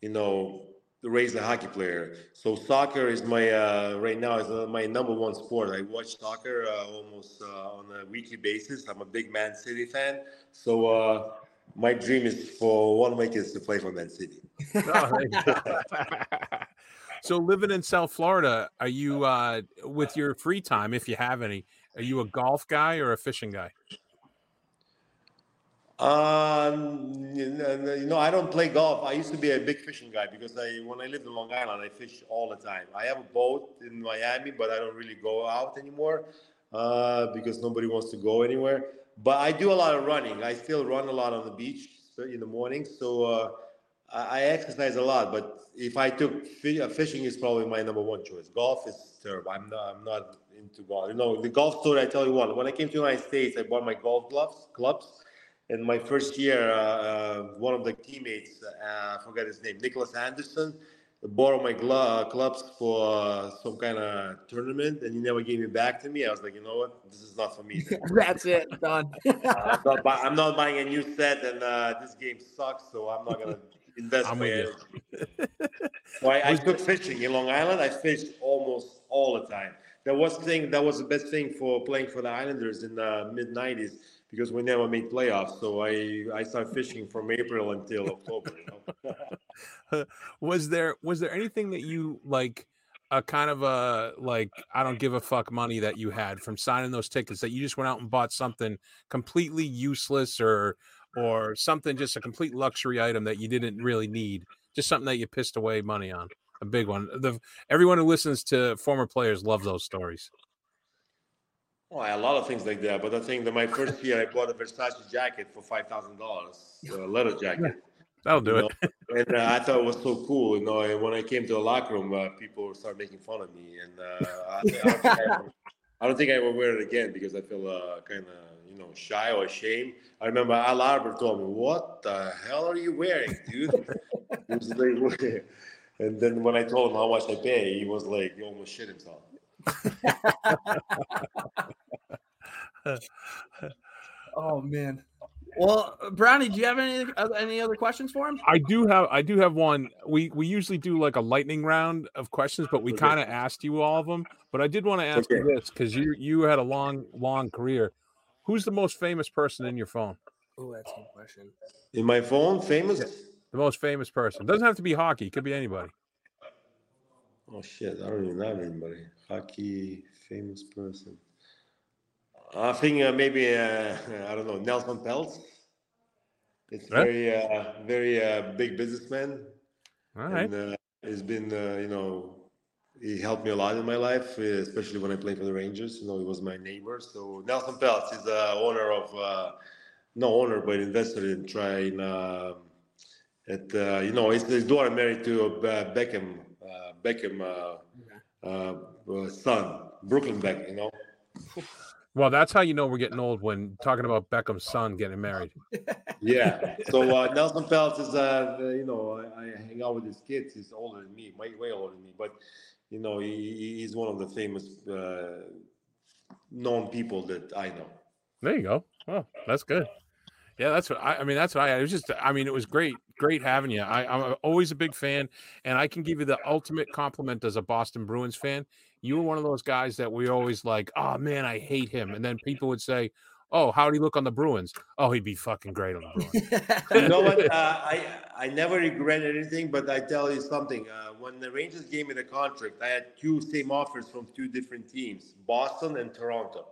you know, raise a hockey player. So soccer is my uh, right now is uh, my number one sport. I watch soccer uh, almost on a weekly basis. I'm a big Man City fan. So my dream is for one my kids to play for Man City. Oh, so living in South Florida, are you with your free time, if you have any? Are you a golf guy or a fishing guy? Um, you know, I don't play golf. I used to be a big fishing guy because I, when I lived in Long Island, I fish all the time. I have a boat in Miami, but I don't really go out anymore uh, because nobody wants to go anywhere. But I do a lot of running. I still run a lot on the beach in the morning, so uh, I, exercise a lot. But if I took uh, fishing, is probably my number one choice. Golf is terrible. I'm not. I'm not into golf. You know, the golf story. I tell you what. When I came to the United States, I bought my golf gloves, clubs. In my first year, uh, uh, one of the teammates, uh, I forgot his name, Niklas Andersson, borrowed my glo- clubs for uh, some kind of tournament, and he never gave it back to me. I was like, you know what, this is not for me. That's it. Done. I'm, not buy- I'm not buying a new set, and uh, this game sucks, so I'm not gonna invest I'm my with energy. So I, I took fishing in Long Island. I fished almost all the time. That was thing. That was the best thing for playing for the Islanders in the mid '90s because we never made playoffs. So I I started fishing from April until October. You know? was there was there anything that you like a kind of a like I don't give a fuck money that you had from signing those tickets that you just went out and bought something completely useless or or something just a complete luxury item that you didn't really need just something that you pissed away money on a big one the everyone who listens to former players love those stories Well, a lot of things like that. But I think that my first year, I bought a Versace jacket for five thousand dollars, a leather jacket. that'll do you it know? and uh, I thought it was so cool. You know, and when I came to the locker room, uh, people started making fun of me, and uh, I, I, don't think I, don't think I will wear it again because I feel uh, kind of, you you know shy or ashamed. I remember Al Arbour told me, "What the hell are you wearing, dude?" like, and then when I told him how much I pay, he was like, he almost shit himself. oh man. Well, Brownie, do you have any any other questions for him? I do have I do have one. We we usually do like a lightning round of questions, but we okay. kind of asked you all of them. But I did want to ask okay. you this because you you had a long long career. Who's the most famous person in your phone? Oh, that's a good question. In my phone, famous. The most famous person doesn't have to be hockey. It could be anybody. Oh shit! I don't even have anybody. Hockey famous person. I think uh, maybe uh, I don't know Nelson Peltz. It's very uh, very uh, big businessman. All right. And, uh, he's been uh, you know he helped me a lot in my life, especially when I played for the Rangers. You know, he was my neighbor. So Nelson Peltz is the owner of no owner but investor in Trian at you know his, his daughter married to Beckham Beckham son Brooklyn Beckham. You know. Well, that's how you know we're getting old when talking about Beckham's son getting married. yeah. So uh, Nelson Peltz is, uh, you know, I, I, hang out with his kids. He's older than me, way, way older than me. But, you know, he, he's one of the famous uh, known people that I know. There you go. Well, that's good. Yeah, that's what I, I mean. That's what I. It was just. I mean, it was great, great having you. I, I'm always a big fan, and I can give you the ultimate compliment as a Boston Bruins fan you were one of those guys that we always like, oh man, I hate him. And then people would say, Oh, how'd he look on the Bruins? Oh, he'd be fucking great on the Bruins. you know what? Uh, I I never regret anything, but I tell you something. Uh, when the Rangers gave me the contract, I had two same offers from two different teams, Boston and Toronto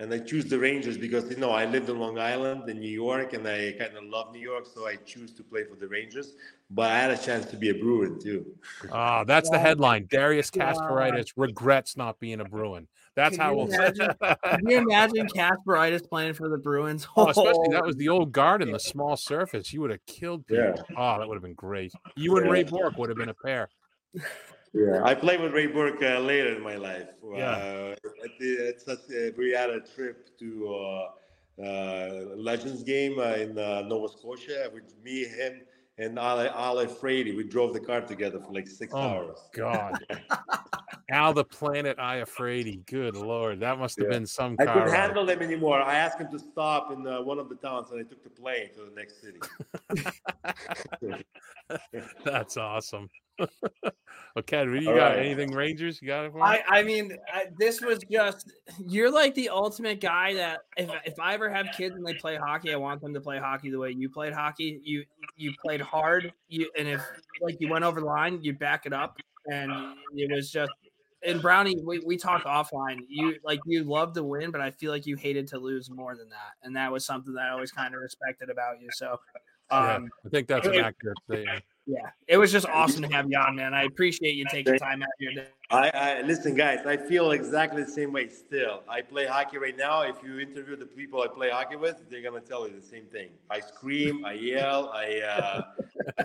and I choose the Rangers because you know I lived in Long Island in New York, and I kind of love New York, so I choose to play for the Rangers. But I had a chance to be a Bruin too. Ah, that's the headline: Darius Kasparaitis regrets not being a Bruin. That's can how we'll. Imagine, can you imagine Kasparaitis playing for the Bruins? Oh, especially that was the old guard in the small surface. You would have killed people. Yeah. Oh, that would have been great. You and. Ray Bourque would have been a pair. Yeah, I played with Ray Bourque uh, later in my life. Yeah, uh, at the, such, uh, we had a trip to uh, uh, Legends game uh, in Nova Scotia with me, him, and Ale, Al Iafrate. We drove the car together for like six oh hours. God. Al the Planet I Iafrate. Good lord, that must have yeah. been some. I couldn't handle them anymore. I asked him to stop in uh, one of the towns, and I took the plane to the next city. That's awesome. Okay, you All got right. anything Rangers? You got it? I, I mean, I, this was just you're like the ultimate guy that if, if I ever have kids and they play hockey, I want them to play hockey the way you played hockey. You you played hard. You and if like you went over the line, you back it up, and it was just. And Brownie, we, we talked offline. You like you love to win, but I feel like you hated to lose more than that, and that was something that I always kind of respected about you. So, um, yeah, I think that's an accurate statement. Yeah, it was just awesome to have you on, man. I appreciate you taking time out of your day. I, I listen, guys. I feel exactly the same way. Still, I play hockey right now. If you interview the people I play hockey with, they're gonna tell you the same thing. I scream, I yell, I uh,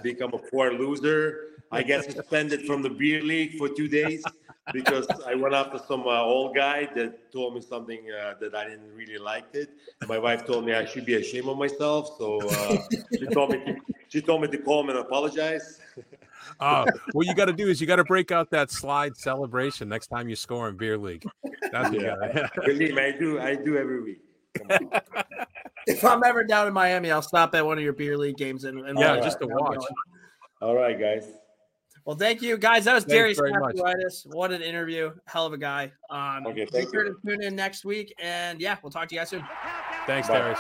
become a poor loser. I get suspended from the beer league for two days because I went after some uh, old guy that told me something uh, that I didn't really like it. My wife told me I should be ashamed of myself, so uh, she told me to, she told me to call him and apologize. uh, what you got to do is you got to break out that slide celebration next time you score in beer league. That's yeah. Believe me, I do. I do every week. if I'm ever down in Miami, I'll stop at one of your beer league games and, and yeah, just to watch. All right, guys. Well, thank you guys. That was Thanks Darius What an interview. Hell of a guy. Um, okay, thank you. to tune in next week. And yeah, we'll talk to you guys soon. Thanks, Bye. Darius.